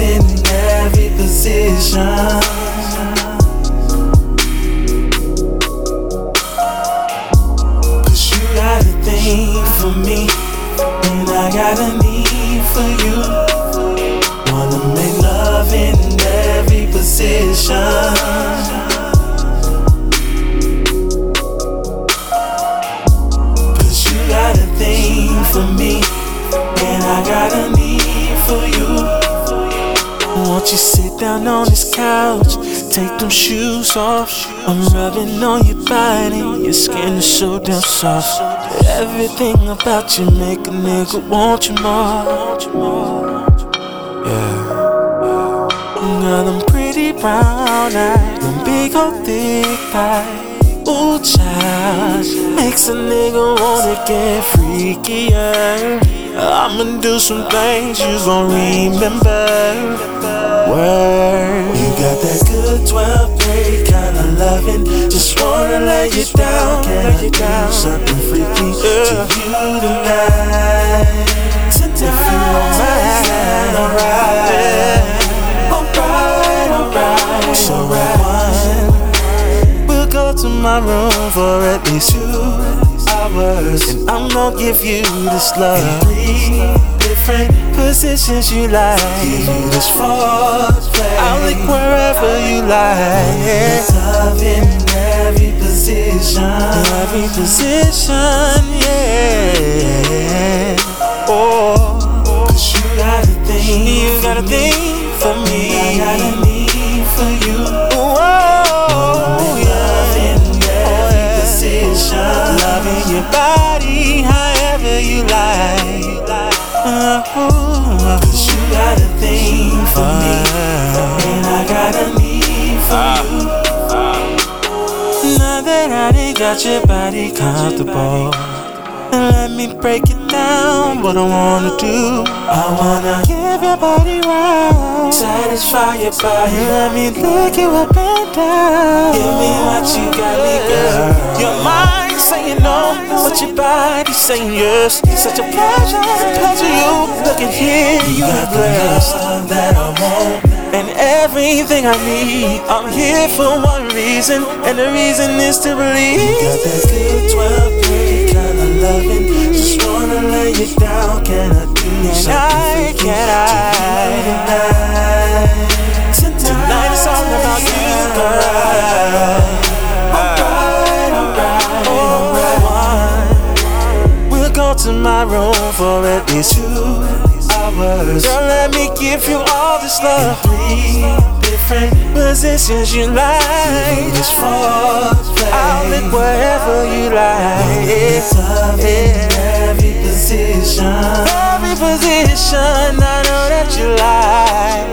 In every position. Cause you got a thing for me, and I got a need for you. Wanna make love in every position. For me, and I got a. Won't you sit down on this couch? Take them shoes off. I'm rubbing on your body. Your skin is so damn soft. Everything about you make a nigga want you more. Yeah. Got them pretty brown eyes, them big old thick thighs. Ooh, child, makes a nigga wanna get freakier. I'ma do some things you gon' remember. Word. You got that good 12 play kind of loving. Just wanna lay you down, can I do something freaky to you tonight? Tonight, if you don't mind, alright. Alright, alright, so. We'll go to my room for at least two hours, and I'm gonna give you this love. Different positions you like. Give you this foreplay. I'll lick wherever you like. Love in every position. Every position, yeah. Oh, cause you got a thing. You got a thing for me. Body however you like. Uh, Cause you got a thing for me. And I got a need for you. Now that I done got your body comfortable. And let me break it down, what I wanna do. I wanna give your body right, satisfy your body. Let me lick you up and down. Give me what you got me, girl. You're mind saying no, but your body saying yes. Such a pleasure, pleasure you. Look at here, you the love that I want. And everything I need, I'm here for one reason, and the reason is to believe. You got that good 12 door to my room for at least two hours. Girl, let me give you all this love. In three different positions you like. This I'll lick wherever you like. Every position. Every position I know that you like.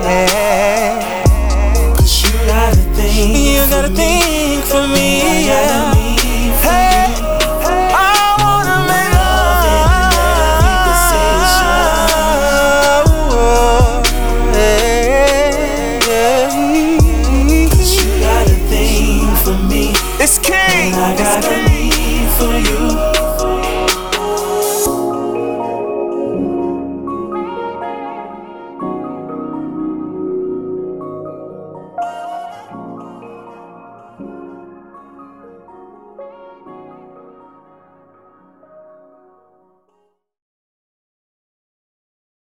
Cause you gotta think, You got a thing for me. Yeah.